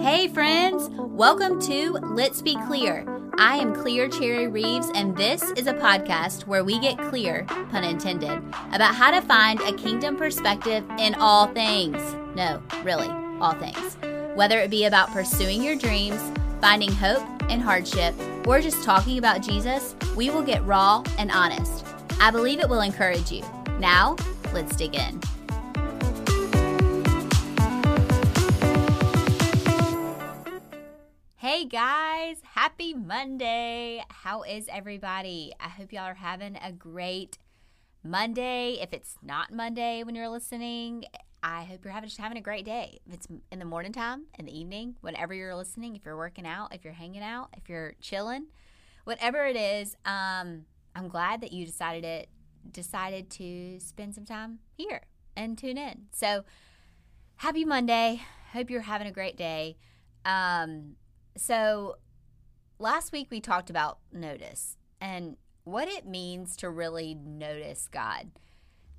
Hey, friends! Welcome to Let's Be Clear. I am Clear Cherry Reeves, and this is a podcast where we get clear, pun intended, about how to find a kingdom perspective in all things. No, really, all things. Whether it be about pursuing your dreams, finding hope in hardship, or just talking about Jesus, we will get raw and honest. I believe it will encourage you. Now, let's dig in. Hey guys, happy Monday. How is everybody? I hope y'all are having a great Monday. If it's not Monday when you're listening, I hope you're having just having a great day. If it's in the morning time, in the evening, whenever you're listening, if you're working out, if you're hanging out, if you're chilling, whatever it is, um, I'm glad that you decided it decided to spend some time here and tune in. So happy Monday. Hope you're having a great day. Um, so last week we talked about notice and what it means to really notice God.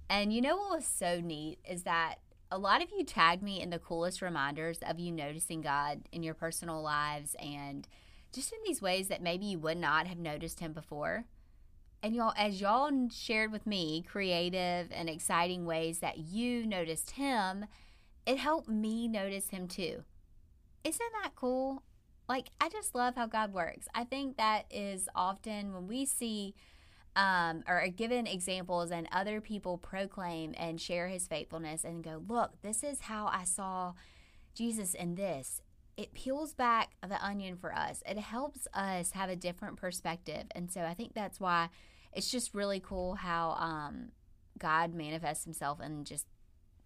And you know what was so neat is that a lot of you tagged me in the coolest reminders of you noticing God in your personal lives and just in these ways that maybe you would not have noticed him before. And y'all, as y'all shared with me creative and exciting ways that you noticed him, it helped me notice him too. Isn't that cool? Like, I just love how God works. I think that is often when we see um, or are given examples and other people proclaim and share his faithfulness and go, look, this is how I saw Jesus in this. It peels back the onion for us. It helps us have a different perspective. And so I think that's why it's just really cool how um, God manifests himself in just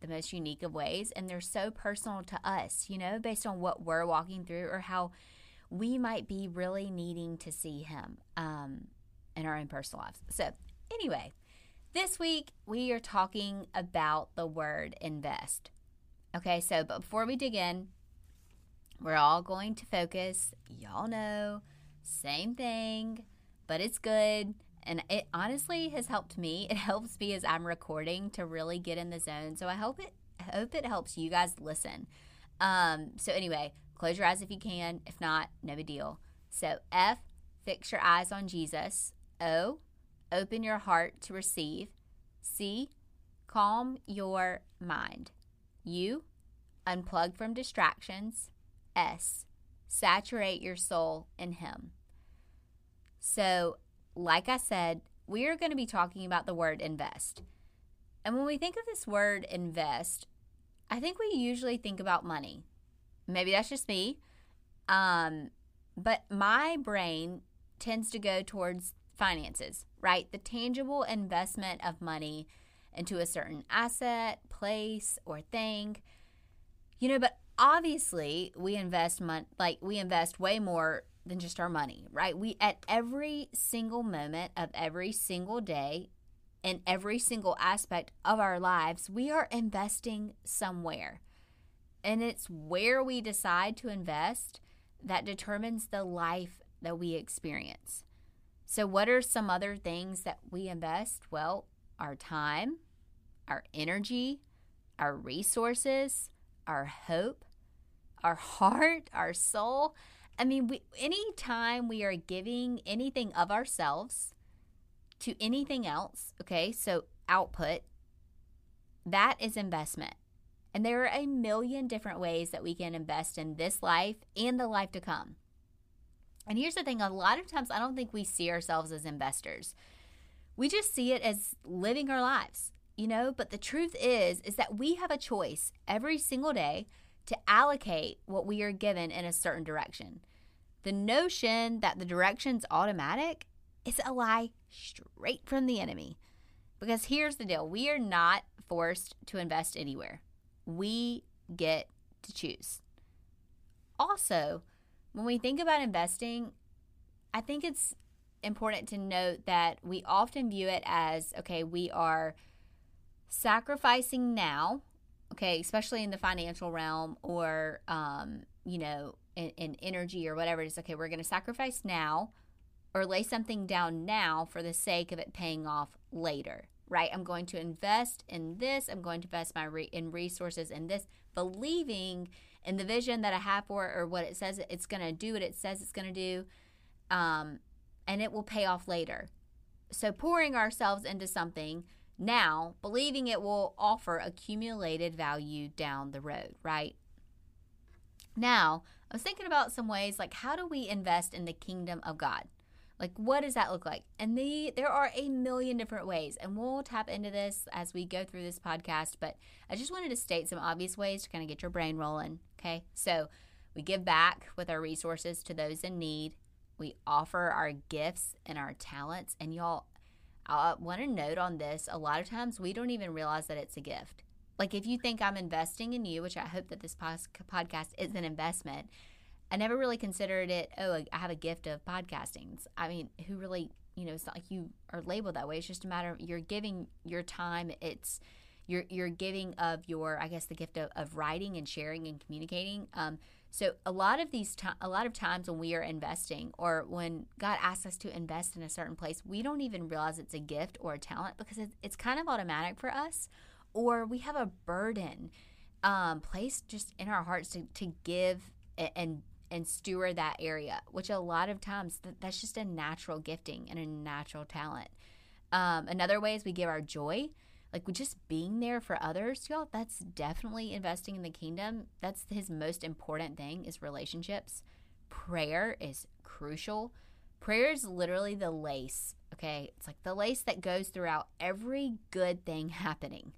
the most unique of ways. And they're so personal to us, you know, based on what we're walking through or how we might be really needing to see him um, in our own personal lives. So, anyway, this week we are talking about the word invest. Okay, so but before we dig in, we're all going to focus, y'all know, same thing, but it's good. And it honestly has helped me. It helps me as I'm recording to really get in the zone. So I hope it hope it helps you guys listen. Um, so anyway, close your eyes if you can. If not, no big deal. So F, fix your eyes on Jesus. O, open your heart to receive. C, calm your mind. U, unplug from distractions. S, saturate your soul in Him. So, like I said, we are going to be talking about the word invest. And when we think of this word invest, I think we usually think about money. Maybe that's just me. Um, but my brain tends to go towards finances, right? The tangible investment of money into a certain asset, place, or thing. You know, but obviously we invest mon- like we invest way more than just our money, right? We at every single moment of every single day in every single aspect of our lives, we are investing somewhere. And it's where we decide to invest that determines the life that we experience. So, what are some other things that we invest? Well, our time, our energy, our resources, our hope, our heart, our soul. I mean, we, anytime we are giving anything of ourselves to anything else, okay, so output, that is investment. And there are a million different ways that we can invest in this life and the life to come. And here's the thing a lot of times, I don't think we see ourselves as investors. We just see it as living our lives, you know? But the truth is, is that we have a choice every single day to allocate what we are given in a certain direction. The notion that the direction's automatic is a lie straight from the enemy. Because here's the deal we are not forced to invest anywhere, we get to choose. Also, when we think about investing, I think it's important to note that we often view it as okay, we are sacrificing now, okay, especially in the financial realm or, um, you know, in, in energy or whatever. It's okay, we're going to sacrifice now or lay something down now for the sake of it paying off later right i'm going to invest in this i'm going to invest my re- in resources in this believing in the vision that I have for it or what it says it's going to do, what it says it's going to do, um, and it will pay off later. So pouring ourselves into something now, believing it will offer accumulated value down the road, right? Now, I was thinking about some ways like how do we invest in the kingdom of God? Like what does that look like? And the there are a million different ways and we'll tap into this as we go through this podcast, but I just wanted to state some obvious ways to kind of get your brain rolling, okay? So, we give back with our resources to those in need. We offer our gifts and our talents and y'all I want to note on this a lot of times we don't even realize that it's a gift. Like if you think I'm investing in you, which I hope that this podcast is an investment, I never really considered it, oh, I have a gift of podcasting. I mean, who really, you know, it's not like you are labeled that way. It's just a matter of you're giving your time. It's, you're, you're giving of your, I guess, the gift of, of writing and sharing and communicating. Um, so a lot of these, a lot of times when we are investing or when God asks us to invest in a certain place, we don't even realize it's a gift or a talent because it's, it's kind of automatic for us, or we have a burden um, placed just in our hearts to, to give and and steward that area, which a lot of times th- that's just a natural gifting and a natural talent. Um, another way is we give our joy, like just being there for others, y'all. That's definitely investing in the kingdom. That's his most important thing is relationships. Prayer is crucial. Prayer is literally the lace, okay? It's like the lace that goes throughout every good thing happening,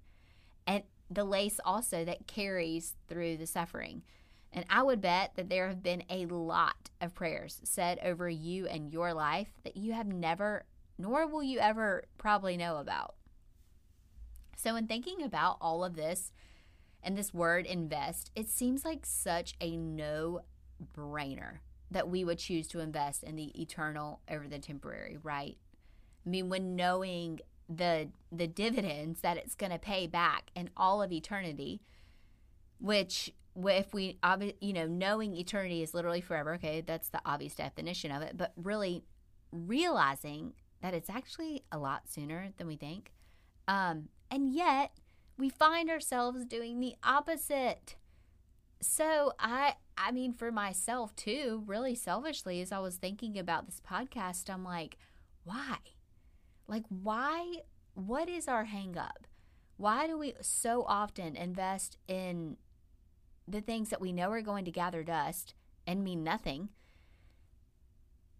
and the lace also that carries through the suffering. And I would bet that there have been a lot of prayers said over you and your life that you have never, nor will you ever probably know about. So, in thinking about all of this and this word invest, it seems like such a no brainer that we would choose to invest in the eternal over the temporary, right? I mean, when knowing the the dividends that it's going to pay back in all of eternity, which if we you know knowing eternity is literally forever okay that's the obvious definition of it but really realizing that it's actually a lot sooner than we think um, and yet we find ourselves doing the opposite. So i i mean for myself too really selfishly as i was thinking about this podcast i'm like why? Like why what is our hang up why do we so often invest in the things that we know are going to gather dust and mean nothing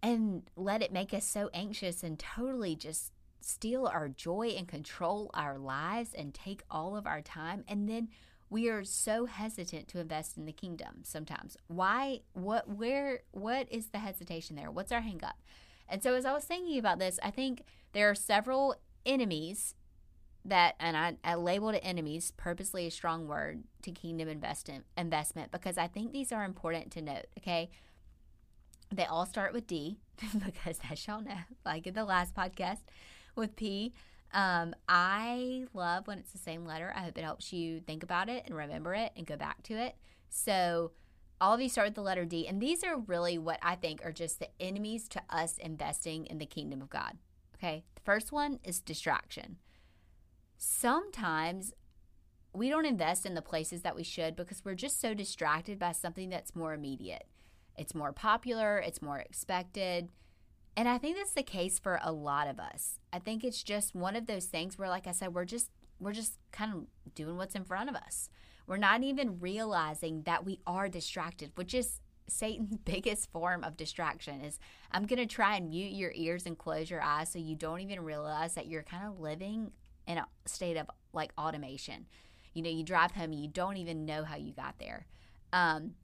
and let it make us so anxious and totally just steal our joy and control our lives and take all of our time and then we are so hesitant to invest in the kingdom sometimes why what where what is the hesitation there what's our hang up and so as i was thinking about this i think there are several enemies that and I, I labeled it enemies purposely a strong word to kingdom investment investment because I think these are important to note. Okay. They all start with D because as y'all know, like in the last podcast with P. Um, I love when it's the same letter. I hope it helps you think about it and remember it and go back to it. So all of you start with the letter D, and these are really what I think are just the enemies to us investing in the kingdom of God. Okay. The first one is distraction sometimes we don't invest in the places that we should because we're just so distracted by something that's more immediate. It's more popular, it's more expected. And I think that's the case for a lot of us. I think it's just one of those things where like I said we're just we're just kind of doing what's in front of us. We're not even realizing that we are distracted, which is Satan's biggest form of distraction is I'm going to try and mute your ears and close your eyes so you don't even realize that you're kind of living in a state of like automation. You know, you drive home and you don't even know how you got there. Um,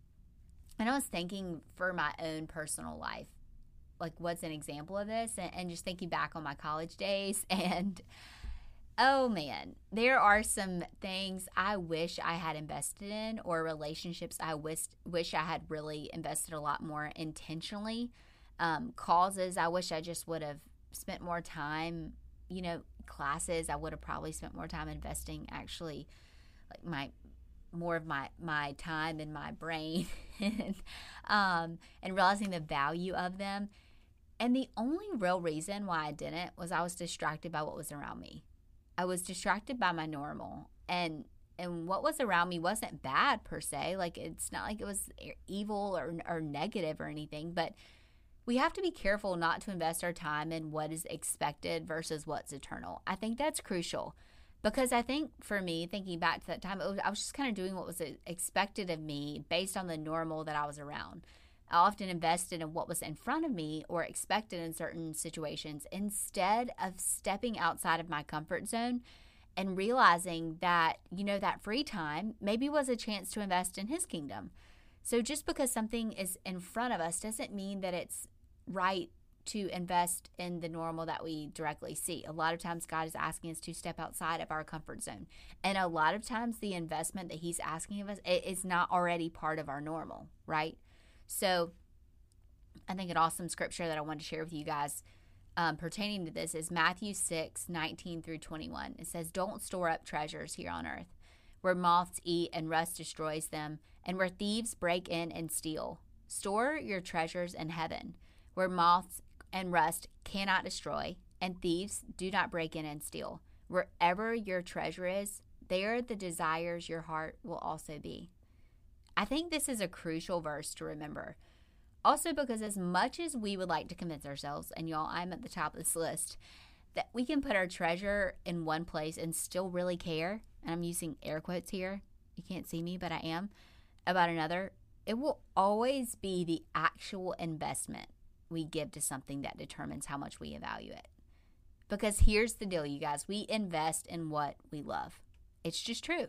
and I was thinking for my own personal life, like what's an example of this, and, and just thinking back on my college days and. Oh man, there are some things I wish I had invested in, or relationships I wish wish I had really invested a lot more intentionally. Um, causes I wish I just would have spent more time, you know, classes, I would have probably spent more time investing actually like my more of my my time and my brain and, um, and realizing the value of them. And the only real reason why I didn't was I was distracted by what was around me. I was distracted by my normal. And and what was around me wasn't bad per se. Like it's not like it was evil or or negative or anything, but we have to be careful not to invest our time in what is expected versus what's eternal. I think that's crucial because I think for me, thinking back to that time, was, I was just kind of doing what was expected of me based on the normal that I was around. I often invested in what was in front of me or expected in certain situations instead of stepping outside of my comfort zone and realizing that, you know, that free time maybe was a chance to invest in his kingdom. So just because something is in front of us doesn't mean that it's right to invest in the normal that we directly see. A lot of times, God is asking us to step outside of our comfort zone. And a lot of times, the investment that He's asking of us is not already part of our normal, right? So I think an awesome scripture that I want to share with you guys um, pertaining to this is Matthew 6 19 through 21. It says, Don't store up treasures here on earth where moths eat and rust destroys them, and where thieves break in and steal. Store your treasures in heaven, where moths and rust cannot destroy, and thieves do not break in and steal. Wherever your treasure is, there the desires your heart will also be. I think this is a crucial verse to remember. Also, because as much as we would like to convince ourselves, and y'all, I'm at the top of this list, that we can put our treasure in one place and still really care, and I'm using air quotes here, you can't see me, but I am, about another, it will always be the actual investment we give to something that determines how much we value it. Because here's the deal, you guys we invest in what we love. It's just true.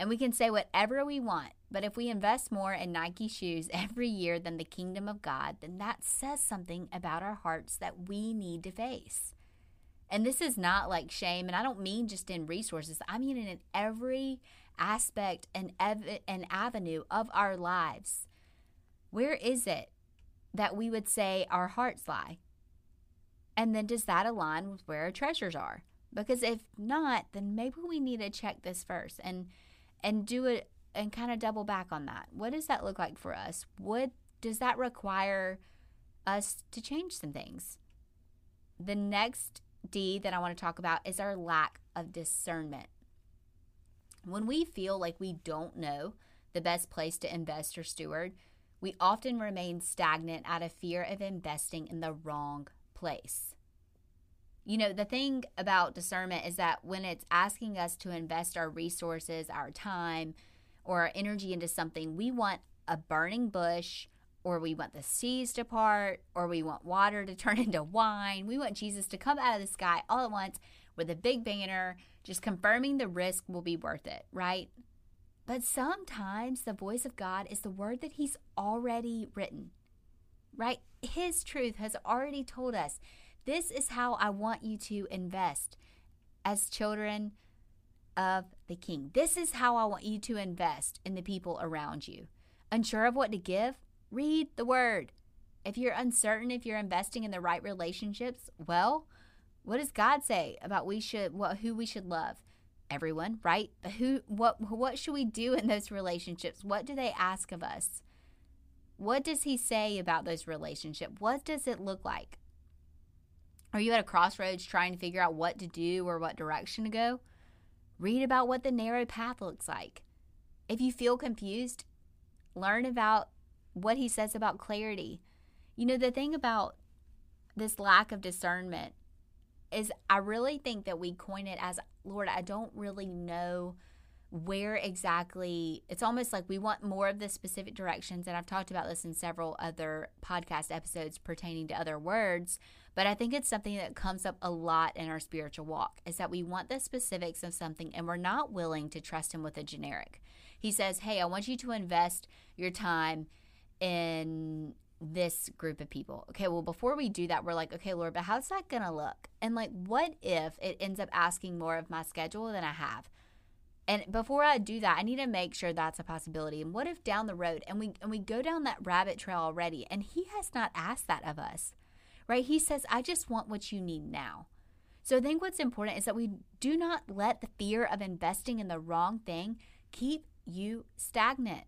And we can say whatever we want, but if we invest more in Nike shoes every year than the kingdom of God, then that says something about our hearts that we need to face. And this is not like shame, and I don't mean just in resources, I mean in every aspect and, ev- and avenue of our lives. Where is it that we would say our hearts lie? And then does that align with where our treasures are? Because if not, then maybe we need to check this first and and do it and kind of double back on that. What does that look like for us? What does that require us to change some things? The next D that I want to talk about is our lack of discernment. When we feel like we don't know the best place to invest or steward, we often remain stagnant out of fear of investing in the wrong place. You know, the thing about discernment is that when it's asking us to invest our resources, our time, or our energy into something, we want a burning bush, or we want the seas to part, or we want water to turn into wine. We want Jesus to come out of the sky all at once with a big banner, just confirming the risk will be worth it, right? But sometimes the voice of God is the word that He's already written, right? His truth has already told us this is how I want you to invest as children of the King. This is how I want you to invest in the people around you. Unsure of what to give? Read the word. If you're uncertain if you're investing in the right relationships, well, what does God say about we should what who we should love? Everyone, right? But who what what should we do in those relationships? What do they ask of us? What does he say about those relationships? What does it look like? Are you at a crossroads trying to figure out what to do or what direction to go? Read about what the narrow path looks like. If you feel confused, learn about what he says about clarity. You know, the thing about this lack of discernment is I really think that we coin it as, Lord, I don't really know where exactly it's almost like we want more of the specific directions and i've talked about this in several other podcast episodes pertaining to other words but i think it's something that comes up a lot in our spiritual walk is that we want the specifics of something and we're not willing to trust him with a generic he says hey i want you to invest your time in this group of people. Okay, well, before we do that, we're like, okay, Lord, but how's that going to look? And like, what if it ends up asking more of my schedule than I have? And before I do that, I need to make sure that's a possibility. And what if down the road and we and we go down that rabbit trail already and he has not asked that of us. Right? He says, "I just want what you need now." So I think what's important is that we do not let the fear of investing in the wrong thing keep you stagnant.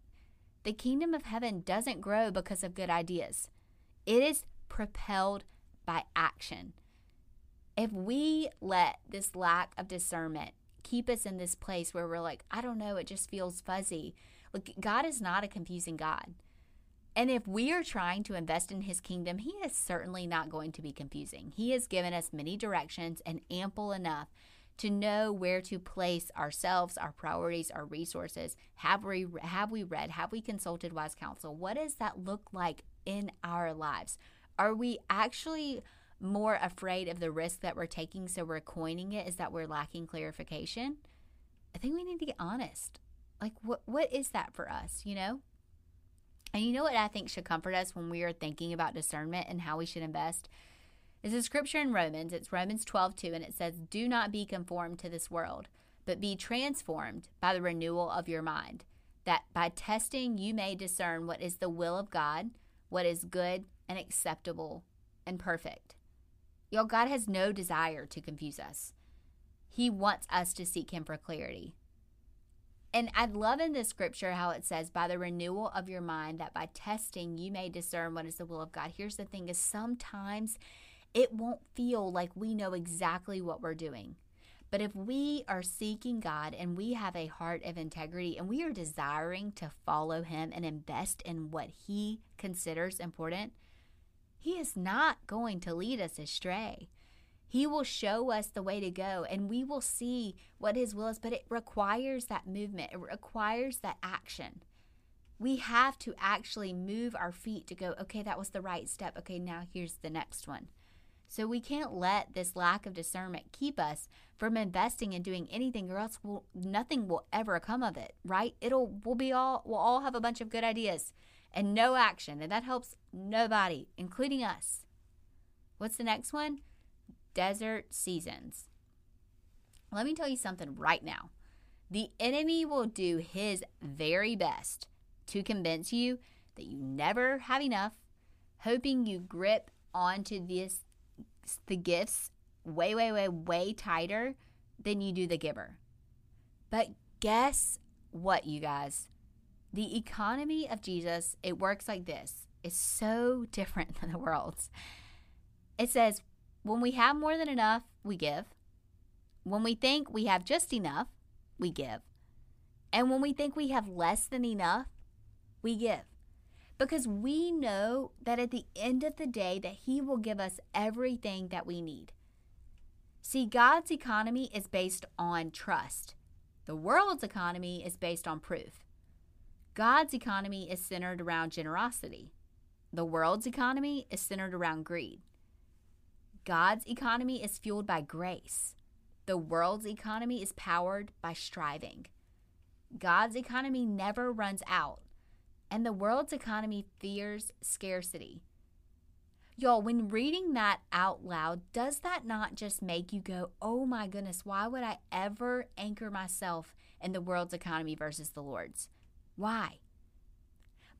The kingdom of heaven doesn't grow because of good ideas. It is propelled by action. If we let this lack of discernment keep us in this place where we're like, I don't know, it just feels fuzzy. Look, God is not a confusing God. And if we are trying to invest in his kingdom, he is certainly not going to be confusing. He has given us many directions and ample enough to know where to place ourselves, our priorities, our resources. Have we have we read? Have we consulted wise counsel? What does that look like in our lives? Are we actually more afraid of the risk that we're taking so we're coining it is that we're lacking clarification? I think we need to get honest. Like what what is that for us, you know? And you know what I think should comfort us when we are thinking about discernment and how we should invest? Is a scripture in Romans. It's Romans 12, 2, and it says, Do not be conformed to this world, but be transformed by the renewal of your mind, that by testing you may discern what is the will of God, what is good and acceptable and perfect. Y'all, God has no desire to confuse us. He wants us to seek Him for clarity. And I love in this scripture how it says, by the renewal of your mind, that by testing you may discern what is the will of God. Here's the thing is sometimes it won't feel like we know exactly what we're doing. But if we are seeking God and we have a heart of integrity and we are desiring to follow Him and invest in what He considers important, He is not going to lead us astray. He will show us the way to go and we will see what His will is, but it requires that movement, it requires that action. We have to actually move our feet to go, okay, that was the right step. Okay, now here's the next one. So we can't let this lack of discernment keep us from investing and doing anything or else we'll, nothing will ever come of it, right? It'll we'll be all we'll all have a bunch of good ideas and no action, and that helps nobody, including us. What's the next one? Desert seasons. Let me tell you something right now. The enemy will do his very best to convince you that you never have enough, hoping you grip onto this the gifts way way way way tighter than you do the giver. But guess what, you guys? The economy of Jesus, it works like this. It's so different than the world's. It says, when we have more than enough, we give. When we think we have just enough, we give. And when we think we have less than enough, we give. Because we know that at the end of the day that he will give us everything that we need. See, God's economy is based on trust. The world's economy is based on proof. God's economy is centered around generosity. The world's economy is centered around greed. God's economy is fueled by grace. The world's economy is powered by striving. God's economy never runs out, and the world's economy fears scarcity. Y'all, when reading that out loud, does that not just make you go, oh my goodness, why would I ever anchor myself in the world's economy versus the Lord's? Why?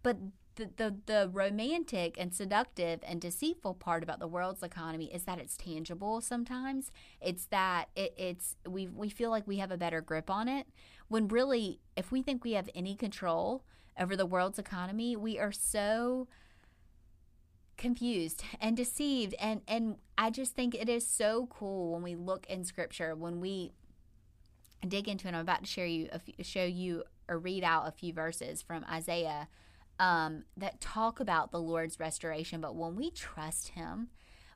But the, the, the romantic and seductive and deceitful part about the world's economy is that it's tangible sometimes. It's that it, it's we, we feel like we have a better grip on it. When really if we think we have any control over the world's economy we are so confused and deceived. And and i just think it is so cool when we look in scripture when we dig into it. I'm about to share you a few, show you or read out a few verses from isaiah um, that talk about the Lord's restoration. But when we trust Him,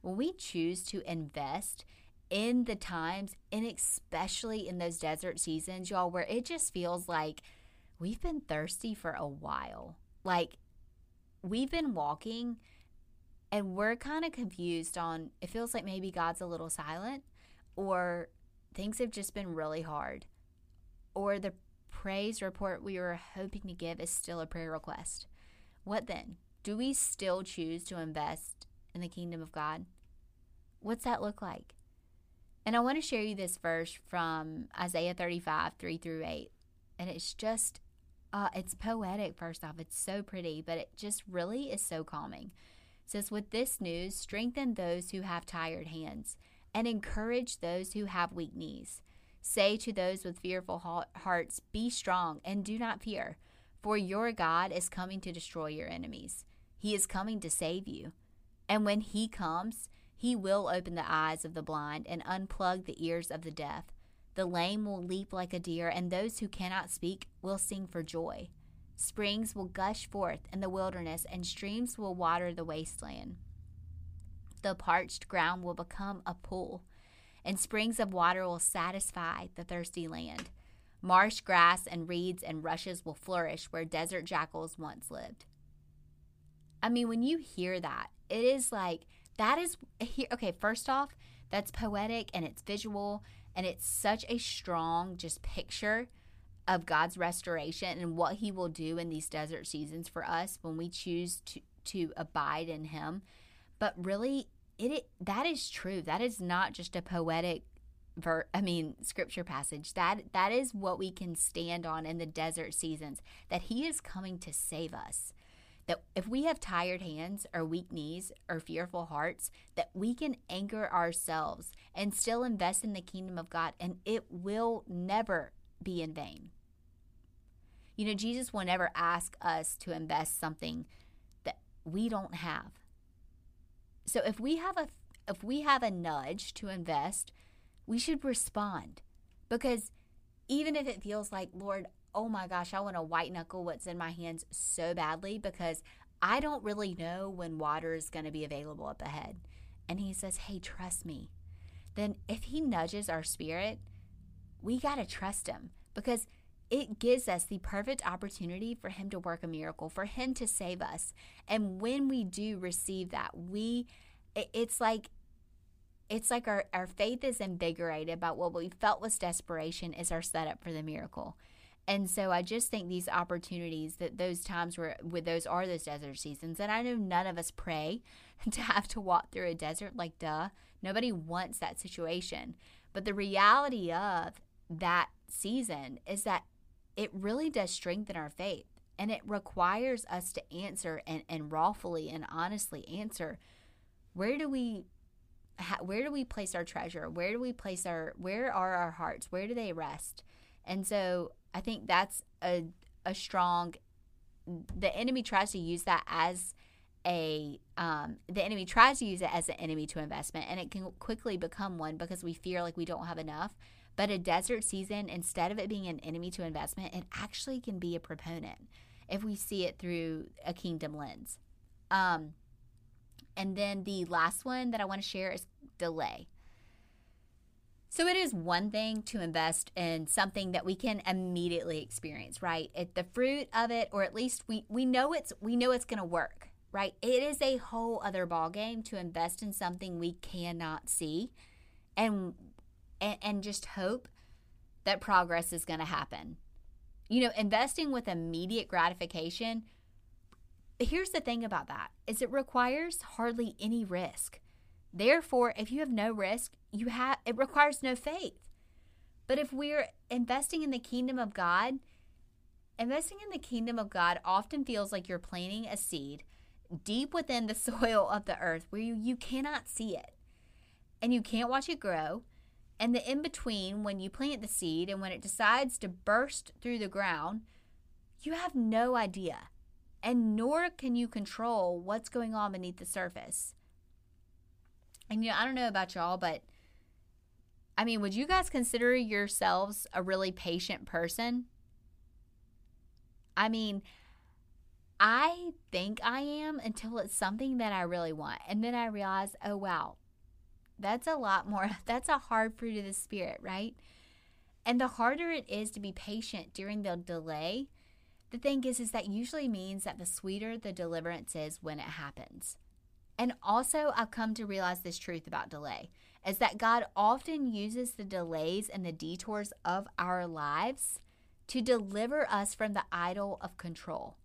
when we choose to invest in the times, and especially in those desert seasons, y'all, where it just feels like we've been thirsty for a while. Like we've been walking and we're kind of confused on it feels like maybe God's a little silent or things have just been really hard or the praise report we were hoping to give is still a prayer request. What then? Do we still choose to invest in the kingdom of God? What's that look like? And I want to share you this verse from Isaiah 35, 3 through 8. And it's just, uh, it's poetic, first off. It's so pretty, but it just really is so calming. It says, With this news, strengthen those who have tired hands and encourage those who have weak knees. Say to those with fearful hearts, Be strong and do not fear, for your God is coming to destroy your enemies. He is coming to save you. And when He comes, He will open the eyes of the blind and unplug the ears of the deaf. The lame will leap like a deer, and those who cannot speak will sing for joy. Springs will gush forth in the wilderness, and streams will water the wasteland. The parched ground will become a pool, and springs of water will satisfy the thirsty land. Marsh grass and reeds and rushes will flourish where desert jackals once lived. I mean, when you hear that, it is like, that is, okay, first off, that's poetic and it's visual and it's such a strong just picture of God's restoration and what he will do in these desert seasons for us when we choose to to abide in him. But really it, it that is true. That is not just a poetic ver I mean scripture passage. That that is what we can stand on in the desert seasons that he is coming to save us that if we have tired hands or weak knees or fearful hearts, that we can anchor ourselves and still invest in the kingdom of God, and it will never be in vain. You know, Jesus will never ask us to invest something that we don't have. So if we have a if we have a nudge to invest, we should respond. Because even if it feels like, Lord, oh my gosh, I want to white knuckle what's in my hands so badly because I don't really know when water is going to be available up ahead. And he says, hey, trust me. Then if he nudges our spirit, we got to trust him because it gives us the perfect opportunity for him to work a miracle, for him to save us. And when we do receive that, we it's like it's like our, our faith is invigorated about what we felt was desperation is our setup for the miracle. And so I just think these opportunities that those times where with those are those desert seasons, and I know none of us pray to have to walk through a desert like duh. Nobody wants that situation. But the reality of that season is that it really does strengthen our faith and it requires us to answer and, and rawfully and honestly answer where do we where do we place our treasure? Where do we place our where are our hearts? Where do they rest? And so i think that's a, a strong the enemy tries to use that as a um, the enemy tries to use it as an enemy to investment and it can quickly become one because we fear like we don't have enough but a desert season, instead of it being an enemy to investment, it actually can be a proponent if we see it through a kingdom lens. Um, and then the last one that I want to share is delay. So it is one thing to invest in something that we can immediately experience, right? It, the fruit of it, or at least we we know it's we know it's going to work, right? It is a whole other ball game to invest in something we cannot see, and and, and just hope that progress is going to happen. You know, investing with immediate gratification, here's the thing about that is it requires hardly any risk. Therefore, if you have no risk, you have it requires no faith. But if we're investing in the kingdom of God, investing in the kingdom of God often feels like you're planting a seed deep within the soil of the earth where you, you cannot see it and you can't watch it grow and the in between, when you plant the seed and when it decides to burst through the ground, you have no idea. And nor can you control what's going on beneath the surface. And you know, I don't know about y'all, but I mean, would you guys consider yourselves a really patient person? I mean, I think I am until it's something that I really want. And then I realize, oh, wow, that's a lot more, that's a hard fruit of the Spirit, right? And the harder it is to be patient during the delay, the thing is, is that usually means that the sweeter the deliverance is when it happens. And also, I've come to realize this truth about delay is that God often uses the delays and the detours of our lives to deliver us from the idol of control.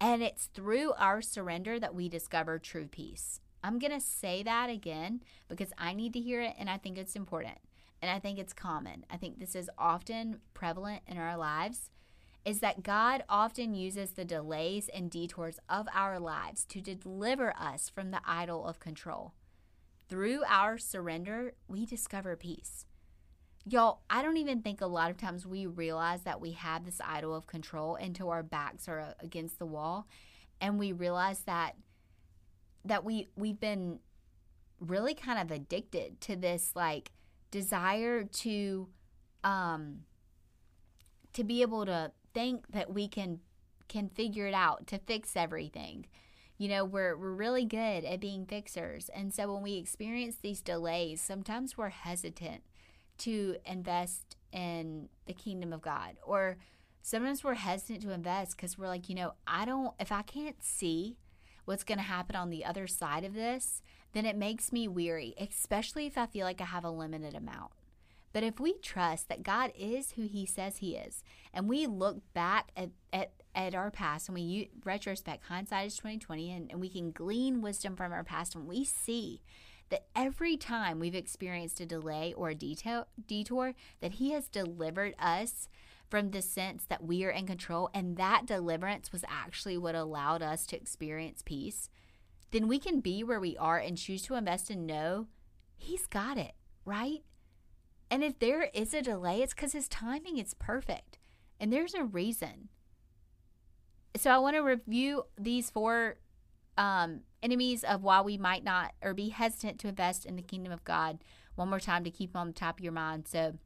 And it's through our surrender that we discover true peace. I'm going to say that again because I need to hear it and I think it's important. And I think it's common. I think this is often prevalent in our lives is that God often uses the delays and detours of our lives to deliver us from the idol of control. Through our surrender, we discover peace. Y'all, I don't even think a lot of times we realize that we have this idol of control until our backs are against the wall and we realize that that we we've been really kind of addicted to this like desire to um to be able to think that we can can figure it out to fix everything. You know, we're we're really good at being fixers. And so when we experience these delays, sometimes we're hesitant to invest in the kingdom of God or sometimes we're hesitant to invest cuz we're like, you know, I don't if I can't see what's going to happen on the other side of this, then it makes me weary, especially if I feel like I have a limited amount. But if we trust that God is who He says He is, and we look back at, at, at our past and we retrospect, hindsight is 2020, and, and we can glean wisdom from our past, and we see that every time we've experienced a delay or a detail, detour, that He has delivered us from the sense that we are in control, and that deliverance was actually what allowed us to experience peace, then we can be where we are and choose to invest and know He's got it, right? And if there is a delay, it's because His timing is perfect, and there's a reason. So I want to review these four um, enemies of why we might not or be hesitant to invest in the kingdom of God one more time to keep on the top of your mind. So,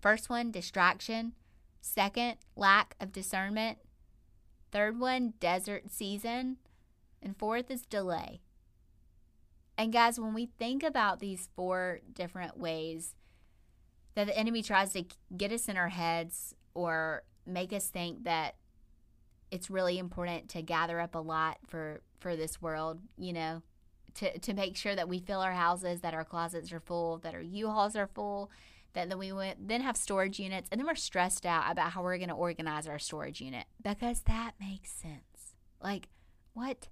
first one, distraction. Second, lack of discernment. Third one, desert season. And fourth is delay. And guys, when we think about these four different ways that the enemy tries to get us in our heads or make us think that it's really important to gather up a lot for for this world, you know, to to make sure that we fill our houses, that our closets are full, that our U-Hauls are full, that then we went then have storage units and then we're stressed out about how we're going to organize our storage unit. Because that makes sense. Like what?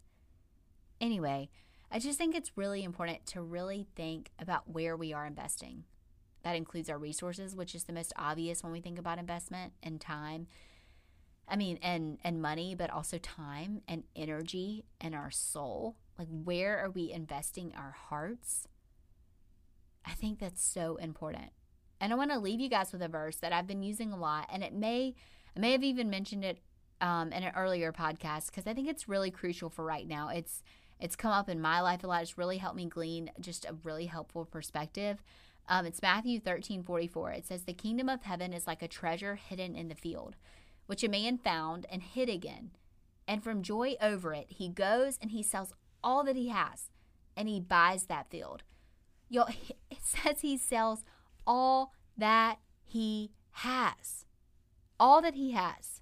Anyway i just think it's really important to really think about where we are investing. That includes our resources which is the most obvious when we think about investment and time. I mean and and money but also time and energy and our soul. Like where are we investing our hearts? I think that's so important and I want to leave you guys with a verse that I've been using a lot, and it may I may have even mentioned it um, in an earlier podcast because I think it's really crucial for right now. It's it's come up in my life a lot. It's really helped me glean just a really helpful perspective. Um, it's Matthew 13 44. It says, The kingdom of heaven is like a treasure hidden in the field, which a man found and hid again. And from joy over it, he goes and he sells all that he has and he buys that field. Yo, it says he sells all that he has. All that he has.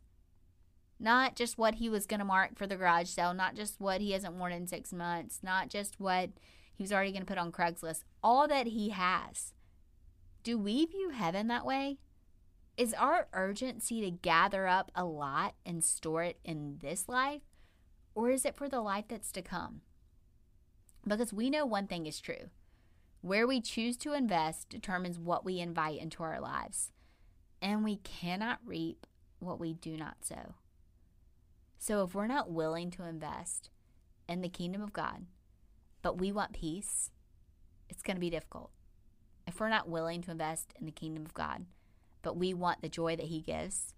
Not just what he was going to mark for the garage sale, not just what he hasn't worn in six months, not just what he was already going to put on Craigslist. All that he has. Do we view heaven that way? Is our urgency to gather up a lot and store it in this life? Or is it for the life that's to come? Because we know one thing is true where we choose to invest determines what we invite into our lives, and we cannot reap what we do not sow. So, if we're not willing to invest in the kingdom of God, but we want peace, it's going to be difficult. If we're not willing to invest in the kingdom of God, but we want the joy that He gives,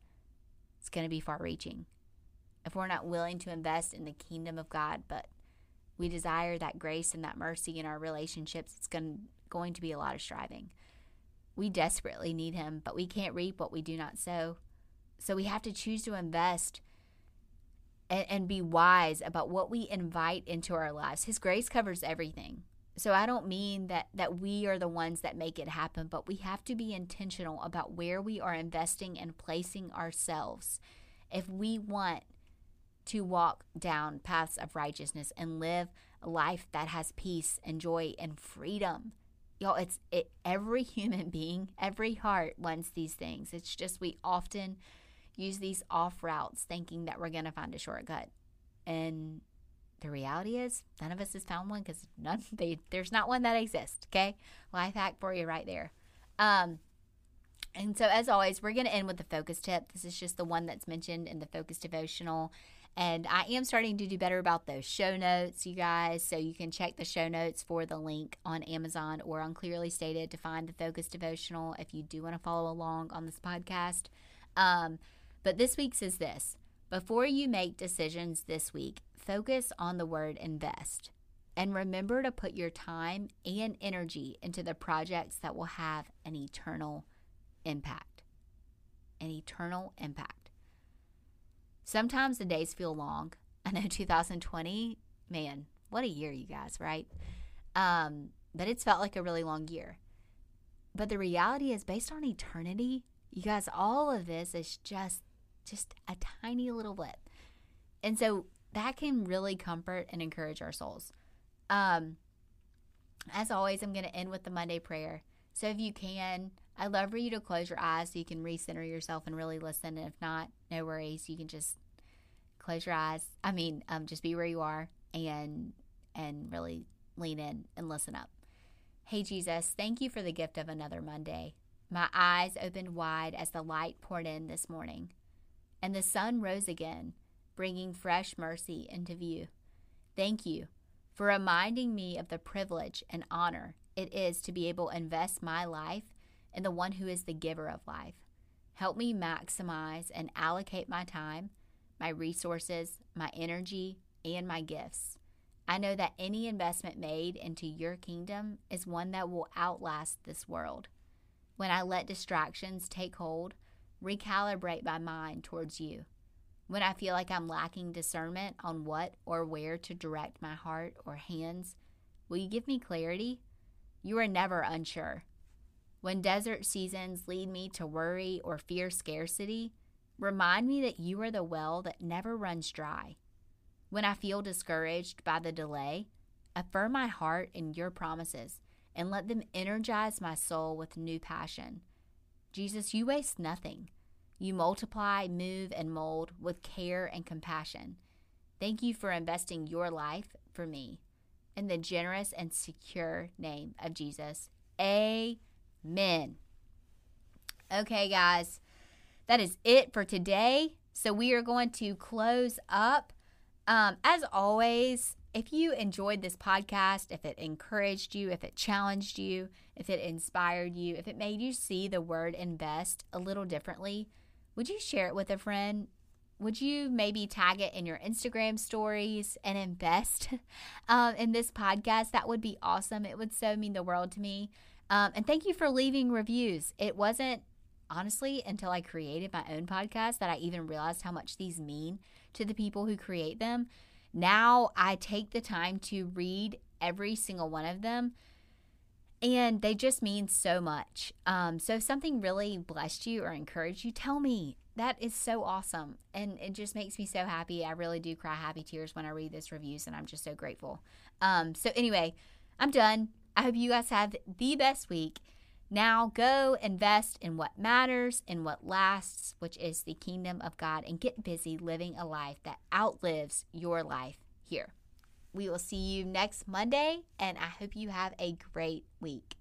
it's going to be far reaching. If we're not willing to invest in the kingdom of God, but we desire that grace and that mercy in our relationships, it's going, going to be a lot of striving. We desperately need Him, but we can't reap what we do not sow. So we have to choose to invest and, and be wise about what we invite into our lives. His grace covers everything. So I don't mean that that we are the ones that make it happen, but we have to be intentional about where we are investing and placing ourselves. If we want to walk down paths of righteousness and live a life that has peace and joy and freedom. Y'all, it's it, every human being, every heart wants these things. It's just we often use these off routes thinking that we're going to find a shortcut. And the reality is, none of us has found one because none they, there's not one that exists. Okay, life hack for you right there. Um, and so, as always, we're going to end with the focus tip. This is just the one that's mentioned in the focus devotional. And I am starting to do better about those show notes, you guys. So you can check the show notes for the link on Amazon or on Clearly Stated to find the Focus Devotional if you do want to follow along on this podcast. Um, but this week's is this before you make decisions this week, focus on the word invest. And remember to put your time and energy into the projects that will have an eternal impact. An eternal impact. Sometimes the days feel long. I know 2020, man, what a year, you guys, right? Um, but it's felt like a really long year. But the reality is, based on eternity, you guys, all of this is just just a tiny little blip. And so that can really comfort and encourage our souls. Um, as always, I'm going to end with the Monday prayer. So if you can, I'd love for you to close your eyes so you can recenter yourself and really listen. And if not, no worries. You can just close your eyes. I mean, um, just be where you are and and really lean in and listen up. Hey Jesus, thank you for the gift of another Monday. My eyes opened wide as the light poured in this morning, and the sun rose again, bringing fresh mercy into view. Thank you for reminding me of the privilege and honor it is to be able to invest my life in the one who is the giver of life. Help me maximize and allocate my time, my resources, my energy, and my gifts. I know that any investment made into your kingdom is one that will outlast this world. When I let distractions take hold, recalibrate my mind towards you. When I feel like I'm lacking discernment on what or where to direct my heart or hands, will you give me clarity? You are never unsure. When desert seasons lead me to worry or fear scarcity, remind me that you are the well that never runs dry. When I feel discouraged by the delay, affirm my heart in your promises and let them energize my soul with new passion. Jesus, you waste nothing. You multiply, move, and mold with care and compassion. Thank you for investing your life for me. In the generous and secure name of Jesus. Amen. Okay, guys, that is it for today. So we are going to close up. Um, as always, if you enjoyed this podcast, if it encouraged you, if it challenged you, if it inspired you, if it made you see the word invest a little differently, would you share it with a friend? Would you maybe tag it in your Instagram stories and invest um, in this podcast? That would be awesome. It would so mean the world to me. Um, and thank you for leaving reviews. It wasn't honestly until I created my own podcast that I even realized how much these mean to the people who create them. Now I take the time to read every single one of them and they just mean so much. Um, so if something really blessed you or encouraged you, tell me. That is so awesome. And it just makes me so happy. I really do cry happy tears when I read this reviews, and I'm just so grateful. Um, so, anyway, I'm done. I hope you guys have the best week. Now go invest in what matters and what lasts, which is the kingdom of God, and get busy living a life that outlives your life here. We will see you next Monday, and I hope you have a great week.